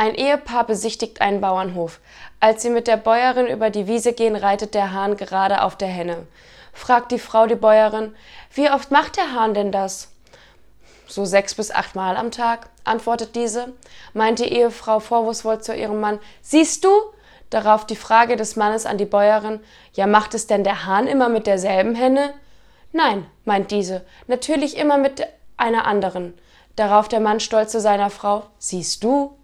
Ein Ehepaar besichtigt einen Bauernhof. Als sie mit der Bäuerin über die Wiese gehen, reitet der Hahn gerade auf der Henne. Fragt die Frau die Bäuerin, wie oft macht der Hahn denn das? So sechs bis acht Mal am Tag, antwortet diese. Meint die Ehefrau vorwurfsvoll zu ihrem Mann, siehst du? Darauf die Frage des Mannes an die Bäuerin, ja macht es denn der Hahn immer mit derselben Henne? Nein, meint diese, natürlich immer mit einer anderen. Darauf der Mann stolz zu seiner Frau, siehst du?